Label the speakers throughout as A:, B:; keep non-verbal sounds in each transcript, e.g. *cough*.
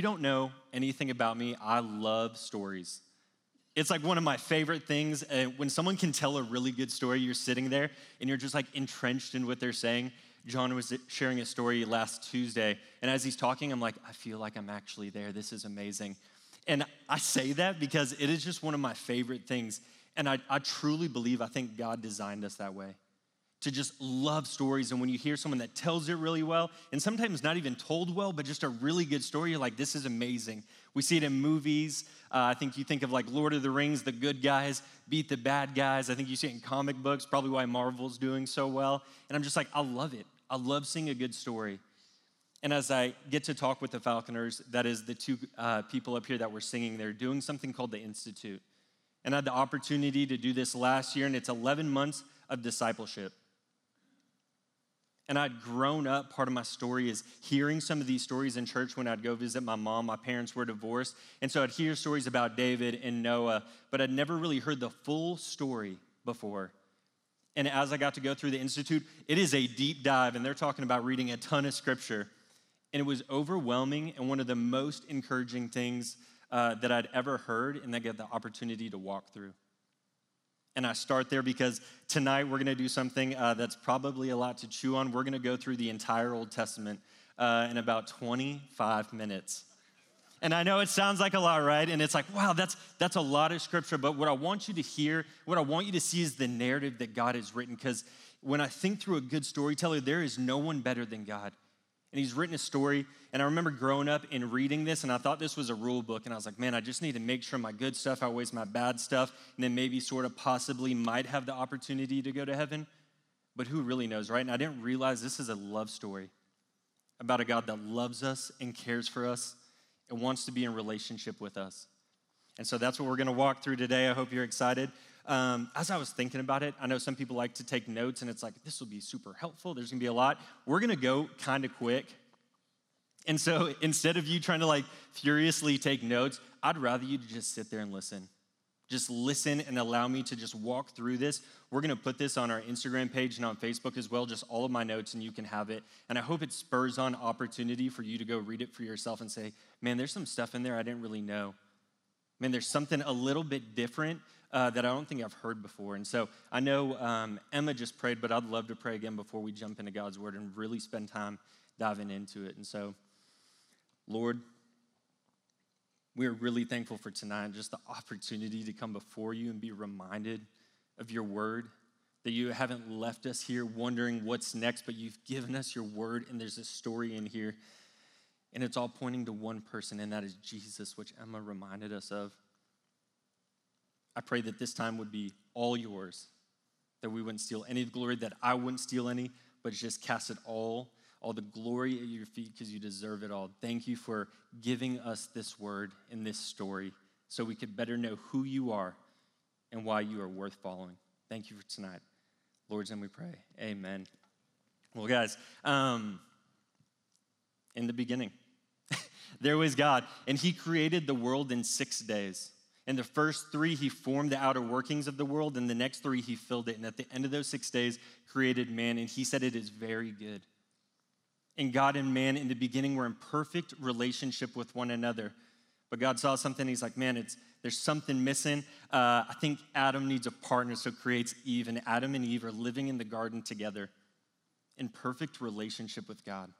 A: you don't know anything about me, I love stories. It's like one of my favorite things. Uh, when someone can tell a really good story, you're sitting there and you're just like entrenched in what they're saying. John was sharing a story last Tuesday, and as he's talking, I'm like, I feel like I'm actually there. This is amazing. And I say that because it is just one of my favorite things. And I, I truly believe, I think God designed us that way to just love stories. And when you hear someone that tells it really well, and sometimes not even told well, but just a really good story, you're like, this is amazing. We see it in movies. Uh, I think you think of like Lord of the Rings, the good guys beat the bad guys. I think you see it in comic books, probably why Marvel's doing so well. And I'm just like, I love it. I love seeing a good story. And as I get to talk with the Falconers, that is the two uh, people up here that were singing, they're doing something called the Institute. And I had the opportunity to do this last year, and it's 11 months of discipleship. And I'd grown up, part of my story is hearing some of these stories in church when I'd go visit my mom. My parents were divorced. And so I'd hear stories about David and Noah, but I'd never really heard the full story before. And as I got to go through the Institute, it is a deep dive, and they're talking about reading a ton of scripture. And it was overwhelming and one of the most encouraging things uh, that I'd ever heard and that I got the opportunity to walk through. And I start there because tonight we're going to do something uh, that's probably a lot to chew on. We're going to go through the entire Old Testament uh, in about 25 minutes. And I know it sounds like a lot, right? And it's like, wow, that's, that's a lot of scripture. But what I want you to hear, what I want you to see is the narrative that God has written. Because when I think through a good storyteller, there is no one better than God and he's written a story. And I remember growing up and reading this, and I thought this was a rule book. And I was like, man, I just need to make sure my good stuff outweighs my bad stuff, and then maybe sort of possibly might have the opportunity to go to heaven. But who really knows, right? And I didn't realize this is a love story about a God that loves us and cares for us and wants to be in relationship with us. And so that's what we're going to walk through today. I hope you're excited. Um, as I was thinking about it, I know some people like to take notes, and it's like, this will be super helpful. There's gonna be a lot. We're gonna go kind of quick. And so instead of you trying to like furiously take notes, I'd rather you just sit there and listen. Just listen and allow me to just walk through this. We're gonna put this on our Instagram page and on Facebook as well, just all of my notes, and you can have it. And I hope it spurs on opportunity for you to go read it for yourself and say, man, there's some stuff in there I didn't really know. Man, there's something a little bit different uh, that I don't think I've heard before. And so I know um, Emma just prayed, but I'd love to pray again before we jump into God's word and really spend time diving into it. And so, Lord, we are really thankful for tonight, just the opportunity to come before you and be reminded of your word. That you haven't left us here wondering what's next, but you've given us your word, and there's a story in here. And it's all pointing to one person, and that is Jesus, which Emma reminded us of. I pray that this time would be all yours, that we wouldn't steal any of the glory, that I wouldn't steal any, but just cast it all, all the glory at your feet because you deserve it all. Thank you for giving us this word in this story so we could better know who you are and why you are worth following. Thank you for tonight. Lord's name we pray. Amen. Well, guys, um, in the beginning, *laughs* there was God, and He created the world in six days. In the first three, he formed the outer workings of the world, and the next three, he filled it. And at the end of those six days, created man, and he said it is very good. And God and man in the beginning were in perfect relationship with one another. But God saw something, he's like, man, it's, there's something missing. Uh, I think Adam needs a partner, so creates Eve. And Adam and Eve are living in the garden together in perfect relationship with God.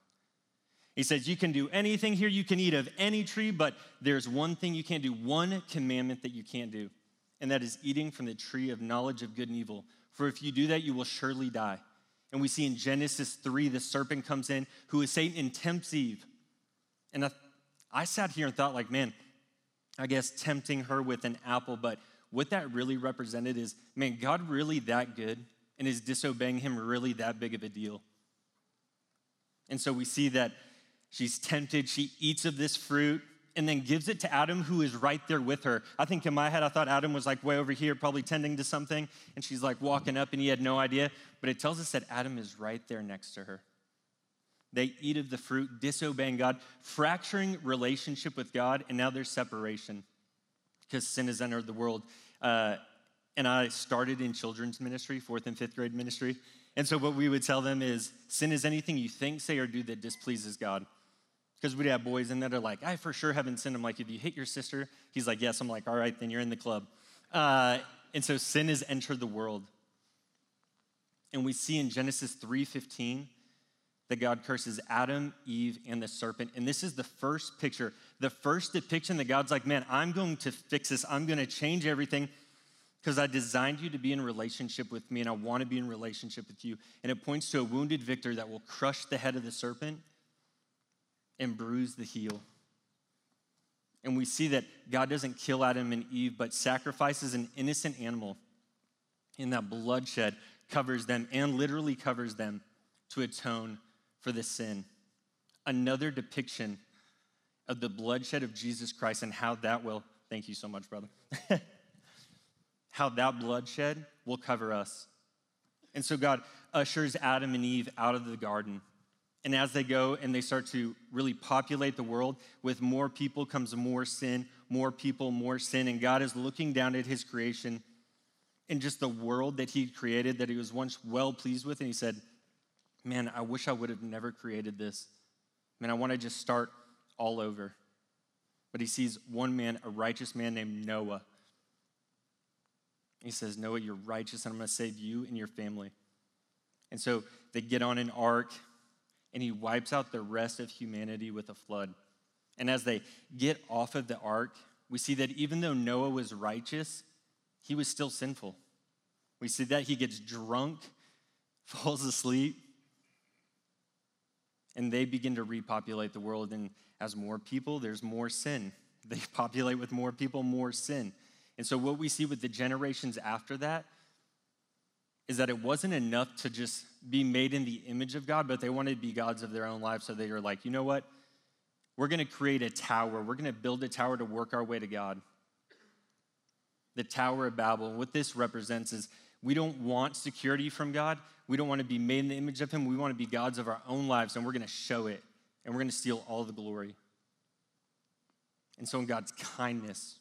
A: He says, You can do anything here, you can eat of any tree, but there's one thing you can't do, one commandment that you can't do, and that is eating from the tree of knowledge of good and evil. For if you do that, you will surely die. And we see in Genesis 3, the serpent comes in, who is Satan and tempts Eve. And I, I sat here and thought, like, man, I guess tempting her with an apple, but what that really represented is, man, God really that good? And is disobeying him really that big of a deal? And so we see that She's tempted. She eats of this fruit and then gives it to Adam, who is right there with her. I think in my head, I thought Adam was like way over here, probably tending to something. And she's like walking up, and he had no idea. But it tells us that Adam is right there next to her. They eat of the fruit, disobeying God, fracturing relationship with God, and now there's separation because sin has entered the world. Uh, and I started in children's ministry, fourth and fifth grade ministry. And so what we would tell them is sin is anything you think, say, or do that displeases God. Because we'd have boys in that are like, I for sure haven't sinned. I'm like, if you hit your sister, he's like, yes. I'm like, all right, then you're in the club. Uh, and so sin has entered the world. And we see in Genesis 3:15 that God curses Adam, Eve, and the serpent. And this is the first picture, the first depiction that God's like, man, I'm going to fix this. I'm going to change everything because I designed you to be in relationship with me and I want to be in relationship with you. And it points to a wounded victor that will crush the head of the serpent and bruise the heel. And we see that God doesn't kill Adam and Eve, but sacrifices an innocent animal. And that bloodshed covers them and literally covers them to atone for the sin. Another depiction of the bloodshed of Jesus Christ and how that will, thank you so much, brother, *laughs* how that bloodshed will cover us. And so God ushers Adam and Eve out of the garden. And as they go and they start to really populate the world, with more people comes more sin, more people, more sin. And God is looking down at his creation in just the world that he created that he was once well pleased with. And he said, Man, I wish I would have never created this. Man, I want to just start all over. But he sees one man, a righteous man named Noah. He says, Noah, you're righteous, and I'm going to save you and your family. And so they get on an ark and he wipes out the rest of humanity with a flood. And as they get off of the ark, we see that even though Noah was righteous, he was still sinful. We see that he gets drunk, *laughs* falls asleep, and they begin to repopulate the world. And as more people, there's more sin. *laughs* They populate with more people, more sin. And so, what we see with the generations after that is that it wasn't enough to just be made in the image of God, but they wanted to be gods of their own lives. So they were like, you know what? We're going to create a tower. We're going to build a tower to work our way to God. The Tower of Babel. What this represents is we don't want security from God. We don't want to be made in the image of Him. We want to be gods of our own lives, and we're going to show it, and we're going to steal all the glory. And so, in God's kindness,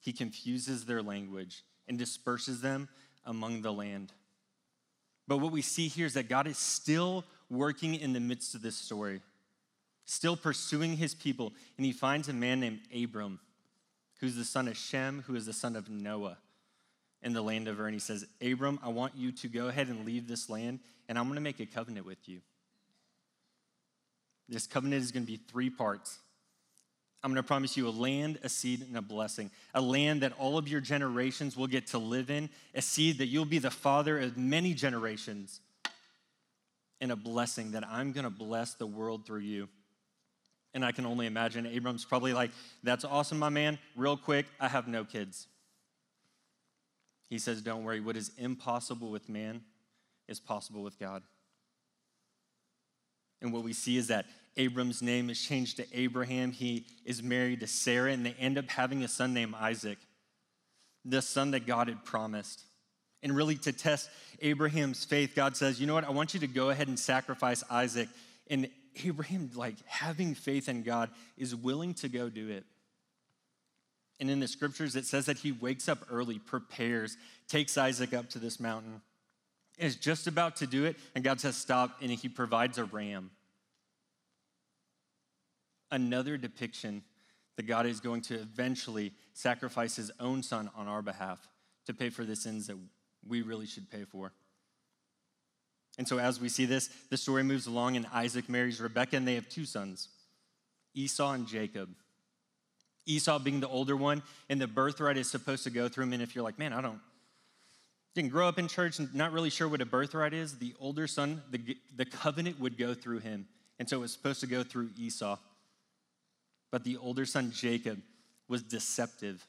A: He confuses their language and disperses them among the land. But what we see here is that God is still working in the midst of this story, still pursuing his people. And he finds a man named Abram, who's the son of Shem, who is the son of Noah in the land of Ur. And he says, Abram, I want you to go ahead and leave this land, and I'm going to make a covenant with you. This covenant is going to be three parts. I'm going to promise you a land, a seed, and a blessing. A land that all of your generations will get to live in, a seed that you'll be the father of many generations, and a blessing that I'm going to bless the world through you. And I can only imagine Abram's probably like, That's awesome, my man. Real quick, I have no kids. He says, Don't worry, what is impossible with man is possible with God. And what we see is that Abram's name is changed to Abraham. He is married to Sarah, and they end up having a son named Isaac, the son that God had promised. And really, to test Abraham's faith, God says, You know what? I want you to go ahead and sacrifice Isaac. And Abraham, like having faith in God, is willing to go do it. And in the scriptures, it says that he wakes up early, prepares, takes Isaac up to this mountain, is just about to do it, and God says, Stop, and he provides a ram another depiction that God is going to eventually sacrifice his own son on our behalf to pay for the sins that we really should pay for. And so, as we see this, the story moves along, and Isaac marries Rebekah, and they have two sons, Esau and Jacob. Esau being the older one, and the birthright is supposed to go through him. And if you're like, man, I don't, didn't grow up in church, and not really sure what a birthright is, the older son, the, the covenant would go through him. And so it was supposed to go through Esau. But the older son, Jacob, was deceptive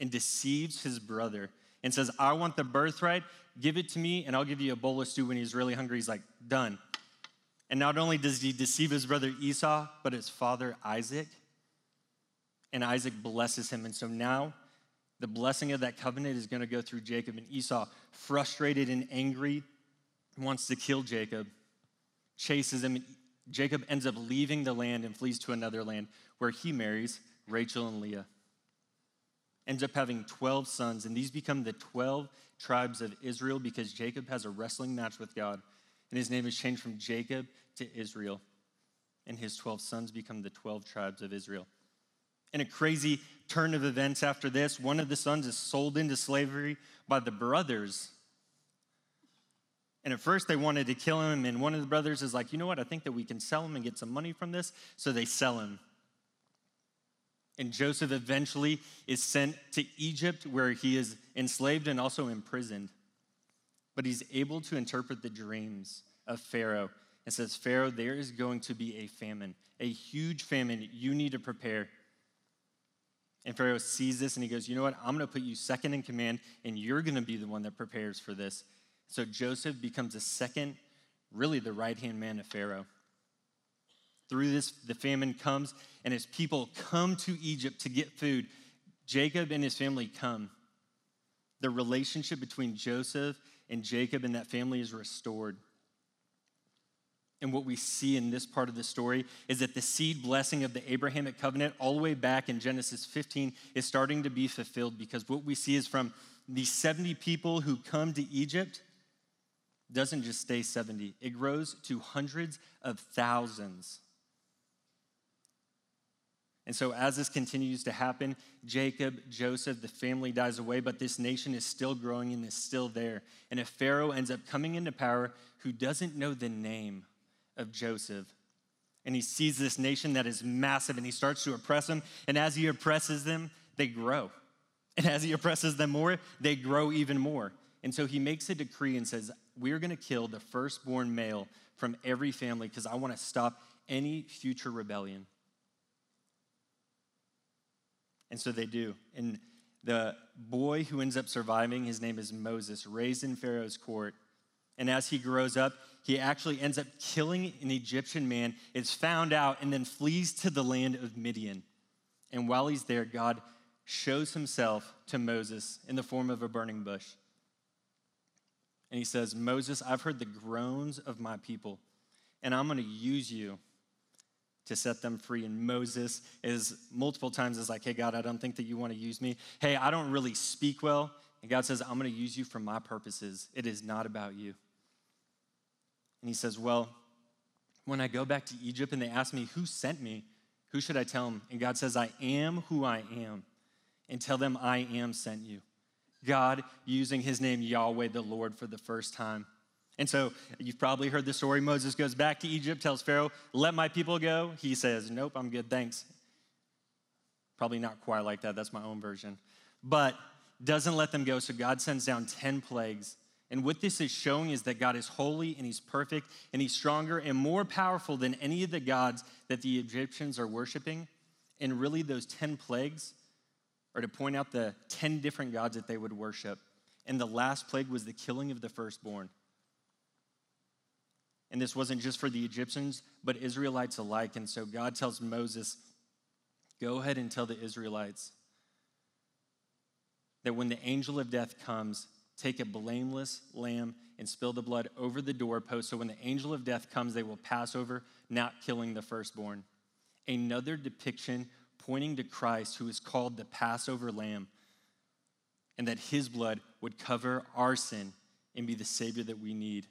A: and deceives his brother and says, I want the birthright, give it to me, and I'll give you a bowl of stew when he's really hungry. He's like, done. And not only does he deceive his brother Esau, but his father Isaac. And Isaac blesses him. And so now the blessing of that covenant is going to go through Jacob. And Esau, frustrated and angry, wants to kill Jacob, chases him. Jacob ends up leaving the land and flees to another land where he marries Rachel and Leah. Ends up having 12 sons, and these become the 12 tribes of Israel because Jacob has a wrestling match with God, and his name is changed from Jacob to Israel. and his 12 sons become the 12 tribes of Israel. In a crazy turn of events after this, one of the sons is sold into slavery by the brothers. And at first they wanted to kill him, and one of the brothers is like, you know what, I think that we can sell him and get some money from this. So they sell him. And Joseph eventually is sent to Egypt, where he is enslaved and also imprisoned. But he's able to interpret the dreams of Pharaoh and says, Pharaoh, there is going to be a famine, a huge famine. You need to prepare. And Pharaoh sees this and he goes, You know what? I'm going to put you second in command, and you're going to be the one that prepares for this. So Joseph becomes a second, really the right hand man of Pharaoh. Through this, the famine comes, and as people come to Egypt to get food, Jacob and his family come. The relationship between Joseph and Jacob and that family is restored. And what we see in this part of the story is that the seed blessing of the Abrahamic covenant, all the way back in Genesis 15, is starting to be fulfilled because what we see is from the 70 people who come to Egypt, doesn't just stay 70, it grows to hundreds of thousands. And so, as this continues to happen, Jacob, Joseph, the family dies away, but this nation is still growing and is still there. And if Pharaoh ends up coming into power who doesn't know the name of Joseph. And he sees this nation that is massive and he starts to oppress them. And as he oppresses them, they grow. And as he oppresses them more, they grow even more. And so he makes a decree and says, We're going to kill the firstborn male from every family because I want to stop any future rebellion. And so they do. And the boy who ends up surviving, his name is Moses, raised in Pharaoh's court. And as he grows up, he actually ends up killing an Egyptian man, is found out, and then flees to the land of Midian. And while he's there, God shows himself to Moses in the form of a burning bush. And he says, Moses, I've heard the groans of my people, and I'm going to use you to set them free. And Moses is multiple times is like, hey, God, I don't think that you want to use me. Hey, I don't really speak well. And God says, I'm going to use you for my purposes. It is not about you. And he says, Well, when I go back to Egypt and they ask me, Who sent me? Who should I tell them? And God says, I am who I am. And tell them, I am sent you. God using his name, Yahweh the Lord, for the first time. And so you've probably heard the story. Moses goes back to Egypt, tells Pharaoh, Let my people go. He says, Nope, I'm good, thanks. Probably not quite like that. That's my own version. But doesn't let them go. So God sends down 10 plagues and what this is showing is that God is holy and he's perfect and he's stronger and more powerful than any of the gods that the Egyptians are worshiping. And really, those 10 plagues are to point out the 10 different gods that they would worship. And the last plague was the killing of the firstborn. And this wasn't just for the Egyptians, but Israelites alike. And so God tells Moses, Go ahead and tell the Israelites that when the angel of death comes, take a blameless lamb and spill the blood over the doorpost so when the angel of death comes, they will pass over, not killing the firstborn. Another depiction pointing to Christ, who is called the Passover lamb, and that his blood would cover our sin and be the Savior that we need.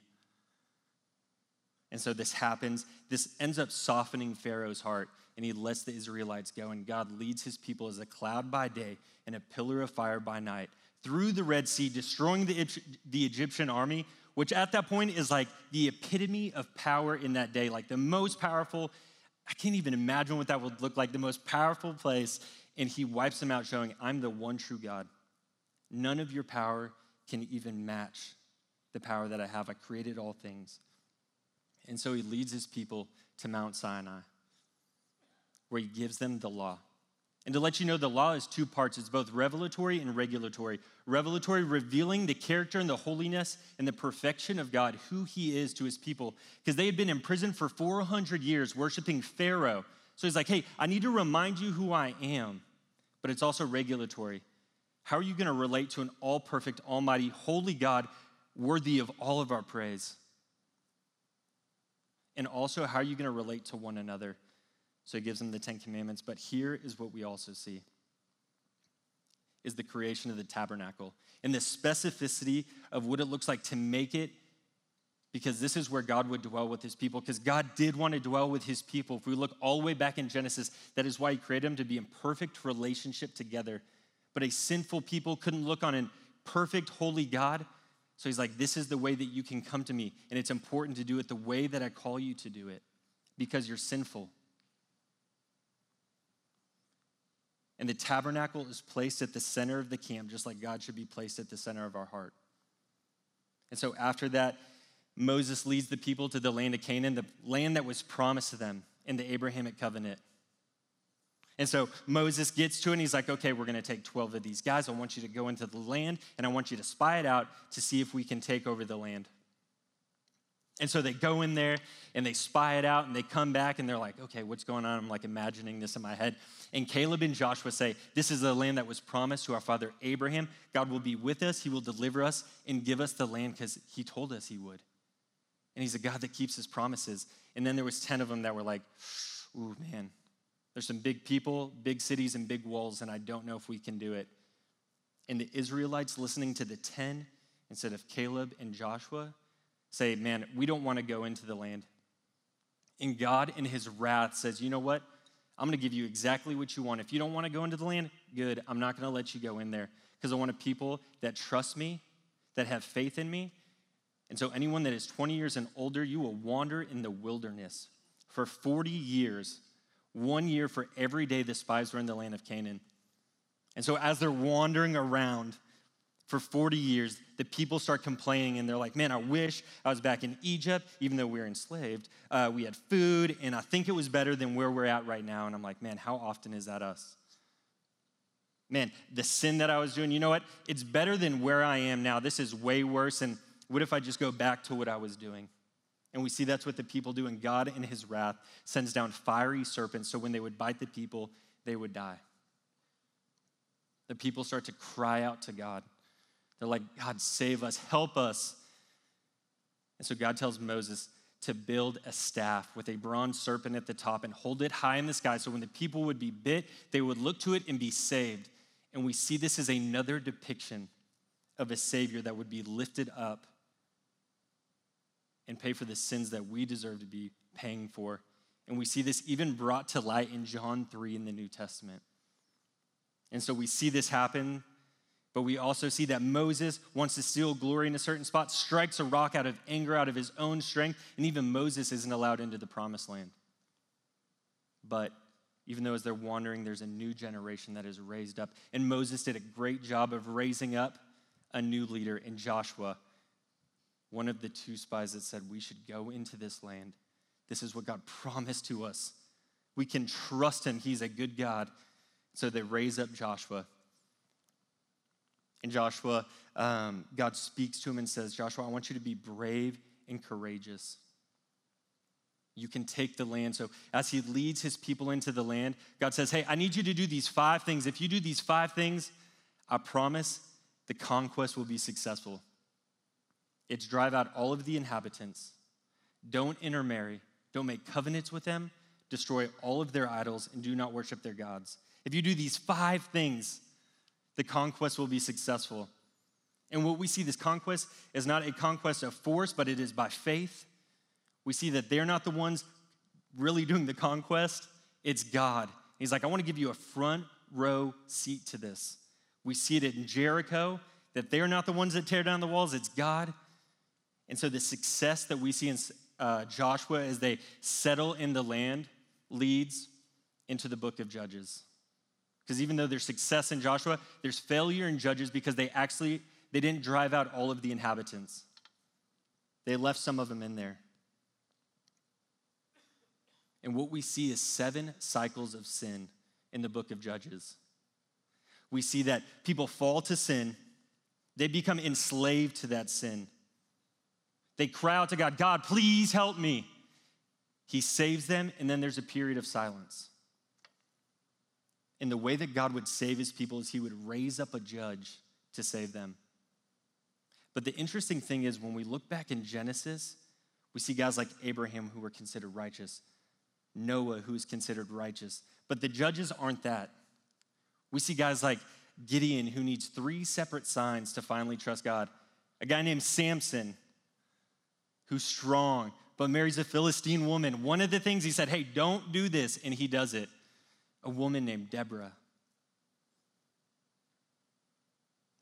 A: And so this happens. This ends up softening Pharaoh's heart, and he lets the Israelites go. And God leads his people as a cloud by day and a pillar of fire by night through the Red Sea, destroying the, the Egyptian army, which at that point is like the epitome of power in that day, like the most powerful. I can't even imagine what that would look like, the most powerful place. And he wipes them out, showing, I'm the one true God. None of your power can even match the power that I have. I created all things. And so he leads his people to Mount Sinai, where he gives them the law. And to let you know, the law is two parts it's both revelatory and regulatory. Revelatory, revealing the character and the holiness and the perfection of God, who he is to his people, because they had been in prison for 400 years worshiping Pharaoh. So he's like, hey, I need to remind you who I am. But it's also regulatory. How are you going to relate to an all perfect, almighty, holy God worthy of all of our praise? And also, how are you going to relate to one another? So he gives them the Ten Commandments. But here is what we also see is the creation of the tabernacle and the specificity of what it looks like to make it because this is where God would dwell with his people, because God did want to dwell with his people. If we look all the way back in Genesis, that is why he created them to be in perfect relationship together. But a sinful people couldn't look on a perfect, holy God. So he's like, This is the way that you can come to me. And it's important to do it the way that I call you to do it because you're sinful. And the tabernacle is placed at the center of the camp, just like God should be placed at the center of our heart. And so after that, Moses leads the people to the land of Canaan, the land that was promised to them in the Abrahamic covenant. And so Moses gets to it and he's like, okay, we're going to take 12 of these guys. I want you to go into the land and I want you to spy it out to see if we can take over the land. And so they go in there and they spy it out and they come back and they're like, okay, what's going on? I'm like imagining this in my head. And Caleb and Joshua say, This is the land that was promised to our father Abraham. God will be with us, He will deliver us and give us the land because He told us He would and he's a God that keeps his promises. And then there was 10 of them that were like, ooh, man, there's some big people, big cities, and big walls, and I don't know if we can do it. And the Israelites listening to the 10 instead of Caleb and Joshua say, man, we don't want to go into the land. And God, in his wrath, says, you know what? I'm going to give you exactly what you want. If you don't want to go into the land, good. I'm not going to let you go in there because I want a people that trust me, that have faith in me, and so, anyone that is 20 years and older, you will wander in the wilderness for 40 years, one year for every day the spies were in the land of Canaan. And so, as they're wandering around for 40 years, the people start complaining and they're like, Man, I wish I was back in Egypt, even though we were enslaved. Uh, we had food, and I think it was better than where we're at right now. And I'm like, Man, how often is that us? Man, the sin that I was doing, you know what? It's better than where I am now. This is way worse. And what if I just go back to what I was doing? And we see that's what the people do, and God, in his wrath, sends down fiery serpents so when they would bite the people, they would die. The people start to cry out to God. They're like, God, save us, help us. And so God tells Moses to build a staff with a bronze serpent at the top and hold it high in the sky so when the people would be bit, they would look to it and be saved. And we see this as another depiction of a Savior that would be lifted up and pay for the sins that we deserve to be paying for. And we see this even brought to light in John 3 in the New Testament. And so we see this happen, but we also see that Moses wants to steal glory in a certain spot, strikes a rock out of anger, out of his own strength, and even Moses isn't allowed into the promised land. But even though as they're wandering, there's a new generation that is raised up. And Moses did a great job of raising up a new leader in Joshua, one of the two spies that said, We should go into this land. This is what God promised to us. We can trust him. He's a good God. So they raise up Joshua. And Joshua, um, God speaks to him and says, Joshua, I want you to be brave and courageous. You can take the land. So, as he leads his people into the land, God says, Hey, I need you to do these five things. If you do these five things, I promise the conquest will be successful. It's drive out all of the inhabitants, don't intermarry, don't make covenants with them, destroy all of their idols, and do not worship their gods. If you do these five things, the conquest will be successful. And what we see this conquest is not a conquest of force, but it is by faith. We see that they're not the ones really doing the conquest, it's God. He's like, I want to give you a front row seat to this. We see it in Jericho, that they're not the ones that tear down the walls, it's God. And so the success that we see in uh, Joshua as they settle in the land leads into the book of Judges. Because even though there's success in Joshua, there's failure in Judges because they actually they didn't drive out all of the inhabitants. They left some of them in there. And what we see is seven cycles of sin in the book of Judges. We see that people fall to sin, they become enslaved to that sin. They cry out to God, God, please help me. He saves them, and then there's a period of silence. And the way that God would save his people is he would raise up a judge to save them. But the interesting thing is, when we look back in Genesis, we see guys like Abraham who were considered righteous, Noah who's considered righteous. But the judges aren't that. We see guys like Gideon who needs three separate signs to finally trust God, a guy named Samson who's strong, but marries a Philistine woman. One of the things he said, hey, don't do this, and he does it. A woman named Deborah.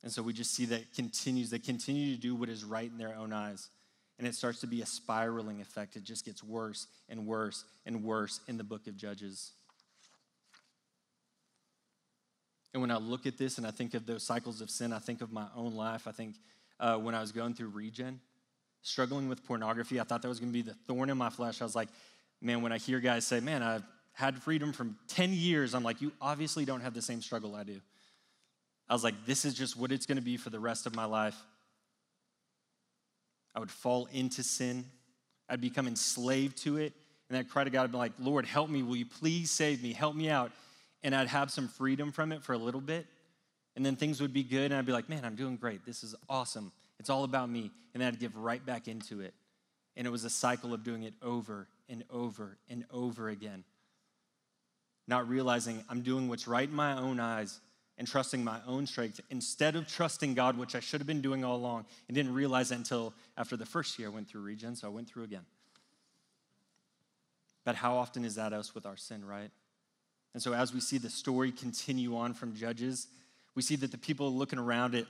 A: And so we just see that continues. They continue to do what is right in their own eyes. And it starts to be a spiraling effect. It just gets worse and worse and worse in the book of Judges. And when I look at this and I think of those cycles of sin, I think of my own life. I think uh, when I was going through regen, struggling with pornography, I thought that was going to be the thorn in my flesh. I was like, man, when I hear guys say, man, I've had freedom from 10 years, I'm like, you obviously don't have the same struggle I do. I was like, this is just what it's going to be for the rest of my life. I would fall into sin. I'd become enslaved to it. And I'd cry to God, I'd be like, Lord, help me. Will you please save me? Help me out and I'd have some freedom from it for a little bit. And then things would be good, and I'd be like, man, I'm doing great. This is awesome. It's all about me. And then I'd give right back into it. And it was a cycle of doing it over and over and over again. Not realizing I'm doing what's right in my own eyes and trusting my own strength instead of trusting God, which I should have been doing all along, and didn't realize that until after the first year I went through regen, so I went through again. But how often is that us with our sin, right? And so, as we see the story continue on from Judges, we see that the people looking around at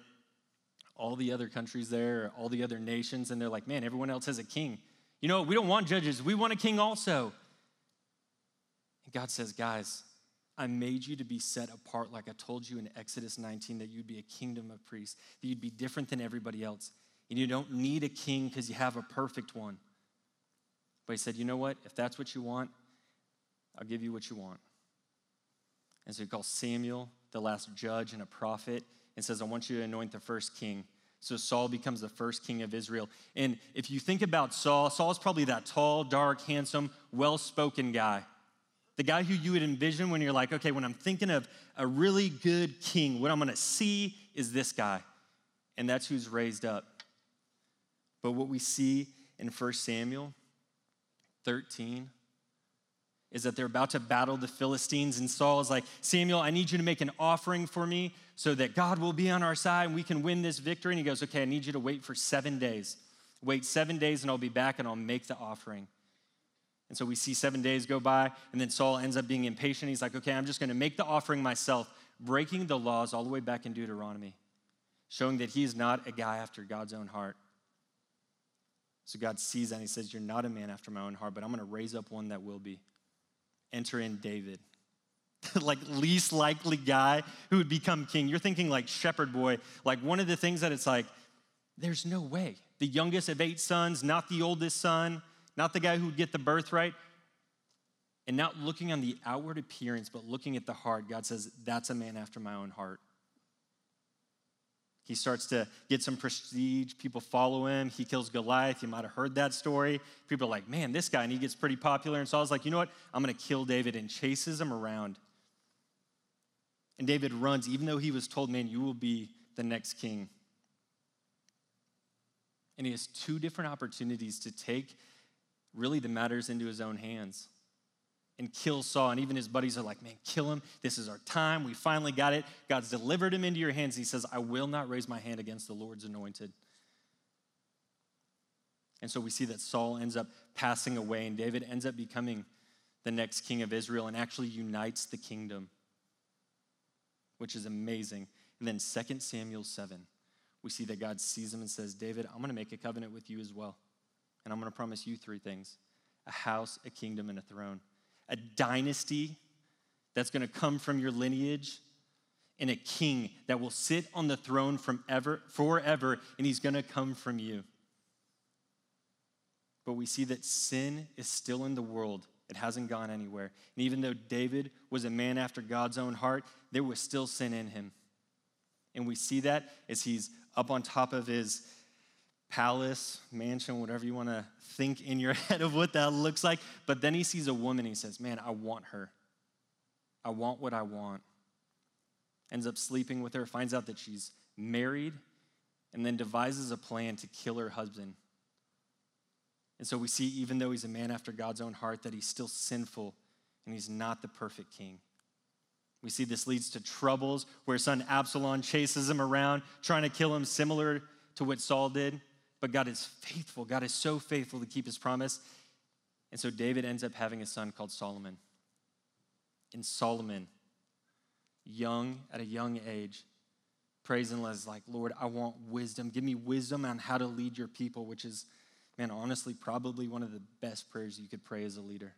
A: all the other countries there, all the other nations, and they're like, man, everyone else has a king. You know, we don't want judges, we want a king also. God says, guys, I made you to be set apart, like I told you in Exodus 19, that you'd be a kingdom of priests, that you'd be different than everybody else. And you don't need a king because you have a perfect one. But he said, you know what? If that's what you want, I'll give you what you want. And so he calls Samuel the last judge and a prophet and says, I want you to anoint the first king. So Saul becomes the first king of Israel. And if you think about Saul, Saul's probably that tall, dark, handsome, well spoken guy. The guy who you would envision when you're like, okay, when I'm thinking of a really good king, what I'm gonna see is this guy. And that's who's raised up. But what we see in 1 Samuel 13, is that they're about to battle the Philistines. And Saul is like, Samuel, I need you to make an offering for me so that God will be on our side and we can win this victory. And he goes, Okay, I need you to wait for seven days. Wait seven days and I'll be back and I'll make the offering. And so we see seven days go by, and then Saul ends up being impatient. He's like, Okay, I'm just going to make the offering myself, breaking the laws all the way back in Deuteronomy, showing that he's not a guy after God's own heart. So God sees that and he says, You're not a man after my own heart, but I'm going to raise up one that will be enter in David. *laughs* like least likely guy who would become king. You're thinking like shepherd boy. Like one of the things that it's like, there's no way. The youngest of eight sons, not the oldest son, not the guy who would get the birthright. And not looking on the outward appearance, but looking at the heart, God says, that's a man after my own heart. He starts to get some prestige. People follow him. He kills Goliath. You might have heard that story. People are like, man, this guy, and he gets pretty popular. And Saul's like, you know what? I'm going to kill David and chases him around. And David runs, even though he was told, man, you will be the next king. And he has two different opportunities to take really the matters into his own hands and kill Saul. And even his buddies are like, man, kill him. This is our time. We finally got it. God's delivered him into your hands. He says, I will not raise my hand against the Lord's anointed. And so we see that Saul ends up passing away, and David ends up becoming the next king of Israel and actually unites the kingdom, which is amazing. And then 2 Samuel 7, we see that God sees him and says, David, I'm going to make a covenant with you as well. And I'm going to promise you three things a house, a kingdom, and a throne a dynasty that's going to come from your lineage, and a king that will sit on the throne from ever, forever, and he's going to come from you. But we see that sin is still in the world. It hasn't gone anywhere. And even though David was a man after God's own heart, there was still sin in him. And we see that as he's up on top of his palace, mansion, whatever you want to think in your *laughs* head of what that looks like. But then he sees a woman, he says, Man, I want her. I want what I want. Ends up sleeping with her, finds out that she's married, and then devises a plan to kill her husband. And so we see, even though he's a man after God's own heart, that he's still sinful and he's not the perfect king. We see this leads to troubles where son Absalom chases him around, trying to kill him, similar to what Saul did But God is faithful. God is so faithful to keep his promise. And so David ends up having a son called Solomon. And Solomon, young, at a young age, prays and is like, Lord, I want wisdom. Give me wisdom on how to lead your people, which is, man, honestly, probably one of the best prayers you could pray as a leader.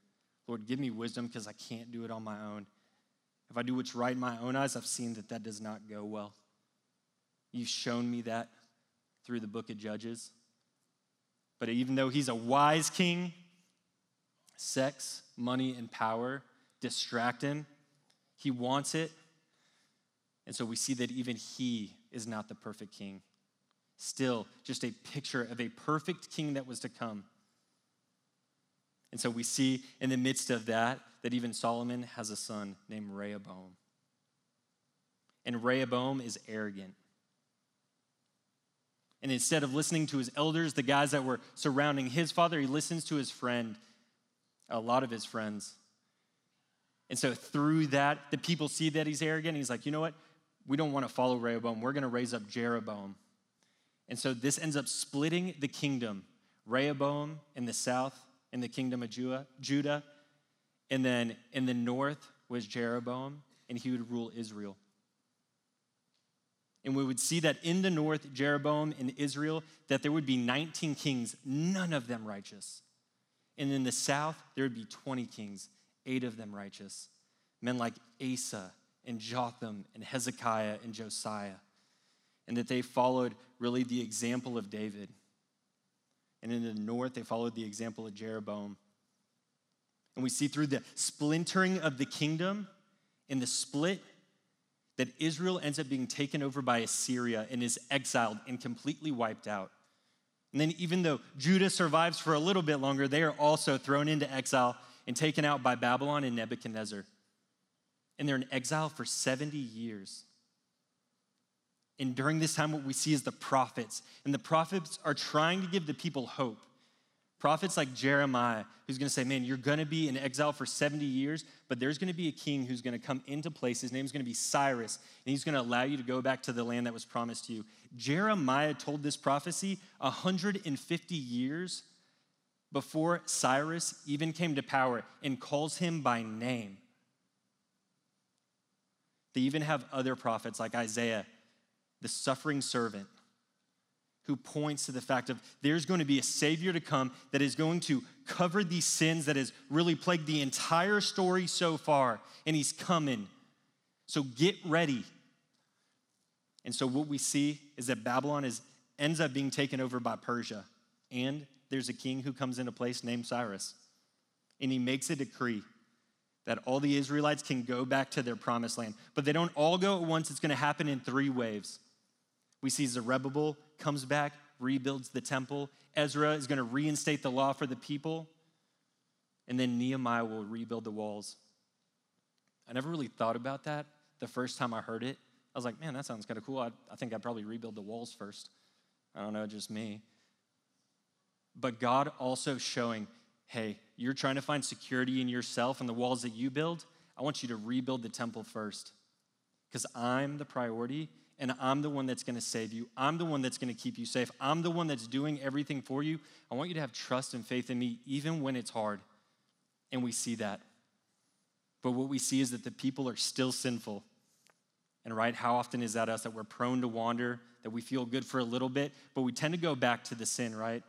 A: Lord, give me wisdom because I can't do it on my own. If I do what's right in my own eyes, I've seen that that does not go well. You've shown me that through the book of Judges. But even though he's a wise king, sex, money, and power distract him. He wants it. And so we see that even he is not the perfect king. Still, just a picture of a perfect king that was to come. And so we see in the midst of that that even Solomon has a son named Rehoboam. And Rehoboam is arrogant. And instead of listening to his elders, the guys that were surrounding his father, he listens to his friend, a lot of his friends. And so through that, the people see that he's arrogant. He's like, you know what? We don't want to follow Rehoboam. We're going to raise up Jeroboam. And so this ends up splitting the kingdom Rehoboam in the south, in the kingdom of Judah. And then in the north was Jeroboam, and he would rule Israel. And we would see that in the north, Jeroboam in Israel, that there would be 19 kings, none of them righteous. And in the south, there would be 20 kings, eight of them righteous. Men like Asa and Jotham and Hezekiah and Josiah. And that they followed really the example of David. And in the north, they followed the example of Jeroboam. And we see through the splintering of the kingdom and the split that Israel ends up being taken over by Assyria and is exiled and completely wiped out. And then, even though Judah survives for a little bit longer, they are also thrown into exile and taken out by Babylon and Nebuchadnezzar. And they're in exile for 70 years. And during this time, what we see is the prophets. And the prophets are trying to give the people hope. Prophets like Jeremiah, who's going to say, Man, you're going to be in exile for 70 years, but there's going to be a king who's going to come into place. His name's going to be Cyrus, and he's going to allow you to go back to the land that was promised to you. Jeremiah told this prophecy 150 years before Cyrus even came to power and calls him by name. They even have other prophets like Isaiah, the suffering servant who points to the fact of there's going to be a savior to come that is going to cover these sins that has really plagued the entire story so far and he's coming. So get ready. And so what we see is that babylon is ends up being taken over by persia and there's a king who comes into place named cyrus and he makes a decree that all the israelites can go back to their promised land. But they don't all go at once it's going to happen in three waves. We see zerubbabel comes back, rebuilds the temple. Ezra is going to reinstate the law for the people. And then Nehemiah will rebuild the walls. I never really thought about that the first time I heard it. I was like, man, that sounds kind of cool. I, I think I'd probably rebuild the walls first. I don't know, just me. But God also showing, hey, you're trying to find security in yourself and the walls that you build. I want you to rebuild the temple first because I'm the priority and I'm the one that's going to save you. I'm the one that's going to keep you safe. I'm the one that's doing everything for you. I want you to have trust and faith in me, even when it's hard. And we see that. But what we see is that the people are still sinful. And right, how often is that us that we're prone to wander, that we feel good for a little bit, but we tend to go back to the sin, right?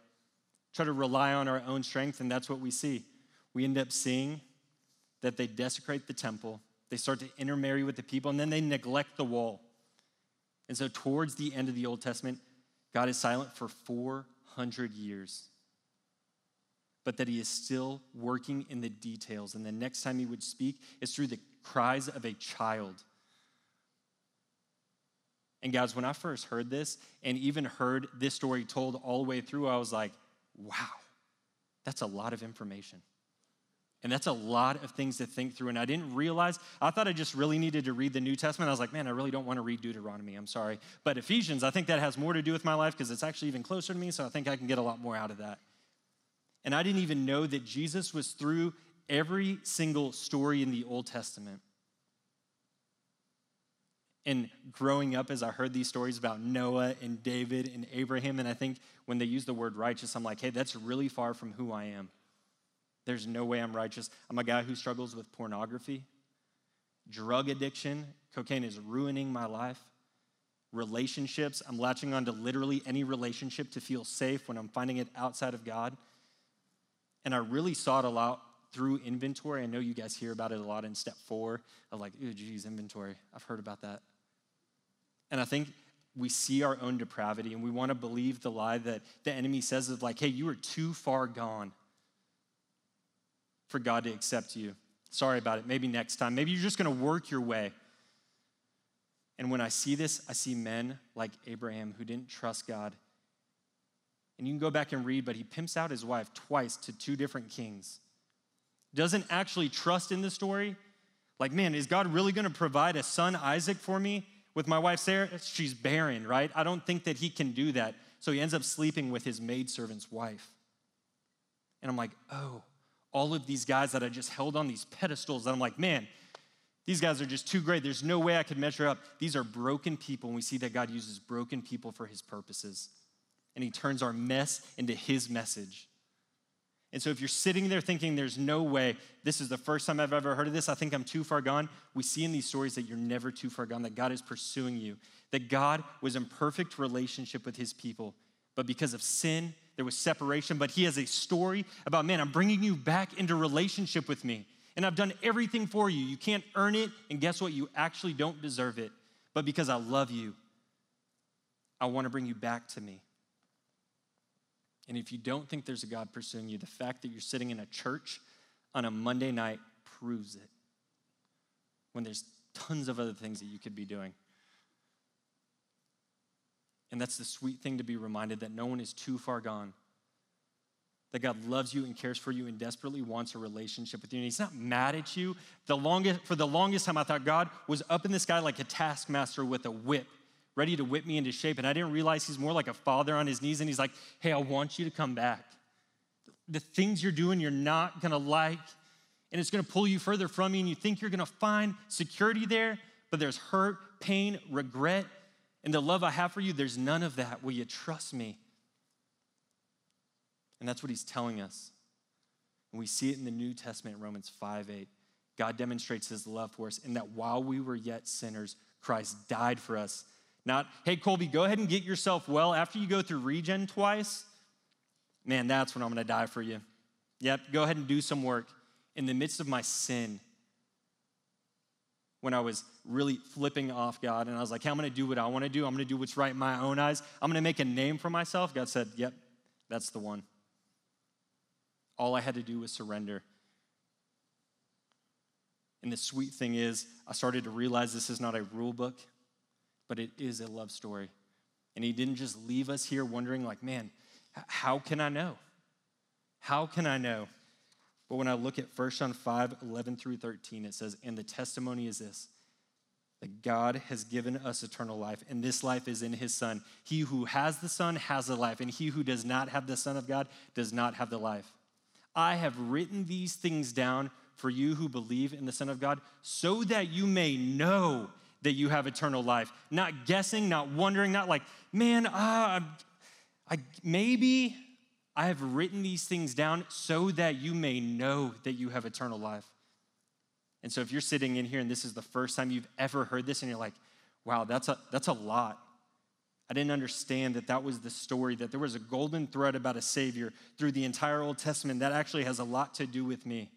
A: Try to rely on our own strength, and that's what we see. We end up seeing that they desecrate the temple, they start to intermarry with the people, and then they neglect the wall. And so, towards the end of the Old Testament, God is silent for 400 years, but that he is still working in the details. And the next time he would speak is through the cries of a child. And guys, when I first heard this and even heard this story told all the way through, I was like, wow, that's a lot of information. And that's a lot of things to think through. And I didn't realize, I thought I just really needed to read the New Testament. I was like, man, I really don't want to read Deuteronomy. I'm sorry. But Ephesians, I think that has more to do with my life because it's actually even closer to me. So I think I can get a lot more out of that. And I didn't even know that Jesus was through every single story in the Old Testament. And growing up, as I heard these stories about Noah and David and Abraham, and I think when they use the word righteous, I'm like, hey, that's really far from who I am. There's no way I'm righteous. I'm a guy who struggles with pornography, drug addiction. Cocaine is ruining my life. Relationships, I'm latching on to literally any relationship to feel safe when I'm finding it outside of God. And I really saw it a lot through inventory. I know you guys hear about it a lot in step four of like, oh, geez, inventory. I've heard about that. And I think we see our own depravity and we want to believe the lie that the enemy says of like, hey, you are too far gone for God to accept you. Sorry about it. Maybe next time. Maybe you're just going to work your way. And when I see this, I see men like Abraham who didn't trust God. And you can go back and read, but he pimps out his wife twice to two different kings. Doesn't actually trust in the story. Like, man, is God really going to provide a son, Isaac, for me with my wife, Sarah? She's barren, right? I don't think that he can do that. So he ends up sleeping with his maidservant's wife. And I'm like, oh, all of these guys that I just held on these pedestals. And I'm like, man, these guys are just too great. There's no way I could measure up. These are broken people, and we see that God uses broken people for his purposes. And he turns our mess into his message. And so, if you're sitting there thinking there's no way, this is the first time I've ever heard of this, I think I'm too far gone, we see in these stories that you're never too far gone, that God is pursuing you, that God was in perfect relationship with his people. But because of sin, there was separation, but he has a story about, man, I'm bringing you back into relationship with me. And I've done everything for you. You can't earn it. And guess what? You actually don't deserve it. But because I love you, I want to bring you back to me. And if you don't think there's a God pursuing you, the fact that you're sitting in a church on a Monday night proves it. When there's tons of other things that you could be doing. And that's the sweet thing to be reminded that no one is too far gone. That God loves you and cares for you and desperately wants a relationship with you. And He's not mad at you. The longest, for the longest time, I thought God was up in the sky like a taskmaster with a whip, ready to whip me into shape. And I didn't realize He's more like a father on his knees. And He's like, hey, I want you to come back. The things you're doing, you're not gonna like. And it's gonna pull you further from me. And you think you're gonna find security there, but there's hurt, pain, regret and the love I have for you, there's none of that. Will you trust me? And that's what he's telling us. And we see it in the New Testament, Romans 5 8. God demonstrates his love for us in that while we were yet sinners, Christ died for us. Not, hey, Colby, go ahead and get yourself well after you go through regen twice. Man, that's when I'm gonna die for you. Yep, go ahead and do some work. In the midst of my sin, when I was really flipping off God and I was like, hey, I'm gonna do what I wanna do. I'm gonna do what's right in my own eyes. I'm gonna make a name for myself. God said, yep, that's the one. All I had to do was surrender. And the sweet thing is, I started to realize this is not a rule book, but it is a love story. And He didn't just leave us here wondering, like, man, how can I know? How can I know? But when I look at 1 John 5 11 through 13, it says, And the testimony is this that God has given us eternal life, and this life is in his Son. He who has the Son has the life, and he who does not have the Son of God does not have the life. I have written these things down for you who believe in the Son of God, so that you may know that you have eternal life. Not guessing, not wondering, not like, man, uh, I, maybe, I have written these things down so that you may know that you have eternal life. And so if you're sitting in here and this is the first time you've ever heard this and you're like, wow, that's a, that's a lot. I didn't understand that that was the story, that there was a golden thread about a Savior through the entire Old Testament. That actually has a lot to do with me.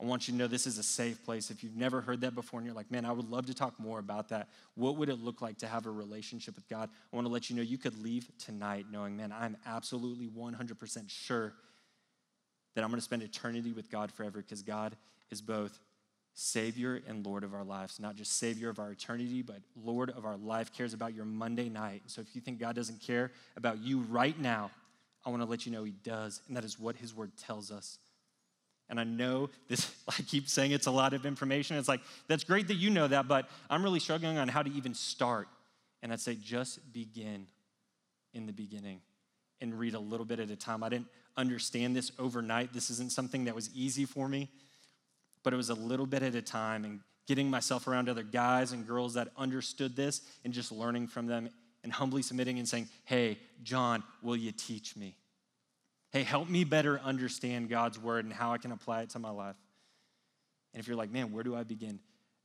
A: I want you to know this is a safe place. If you've never heard that before and you're like, man, I would love to talk more about that. What would it look like to have a relationship with God? I want to let you know you could leave tonight knowing, man, I'm absolutely 100% sure that I'm going to spend eternity with God forever because God is both Savior and Lord of our lives. Not just Savior of our eternity, but Lord of our life, cares about your Monday night. So if you think God doesn't care about you right now, I want to let you know He does. And that is what His Word tells us. And I know this, *laughs* I keep saying it's a lot of information. It's like, that's great that you know that, but I'm really struggling on how to even start. And I'd say, just begin in the beginning and read a little bit at a time. I didn't understand this overnight. This isn't something that was easy for me, but it was a little bit at a time. And getting myself around other guys and girls that understood this and just learning from them and humbly submitting and saying, Hey, John, will you teach me? Hey, help me better understand God's word and how I can apply it to my life. And if you're like, man, where do I begin?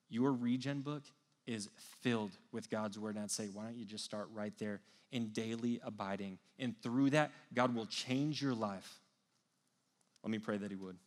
A: Your regen book is filled with God's word. And I'd say, why don't you just start right there in daily abiding? And through that, God will change your life. Let me pray that He would.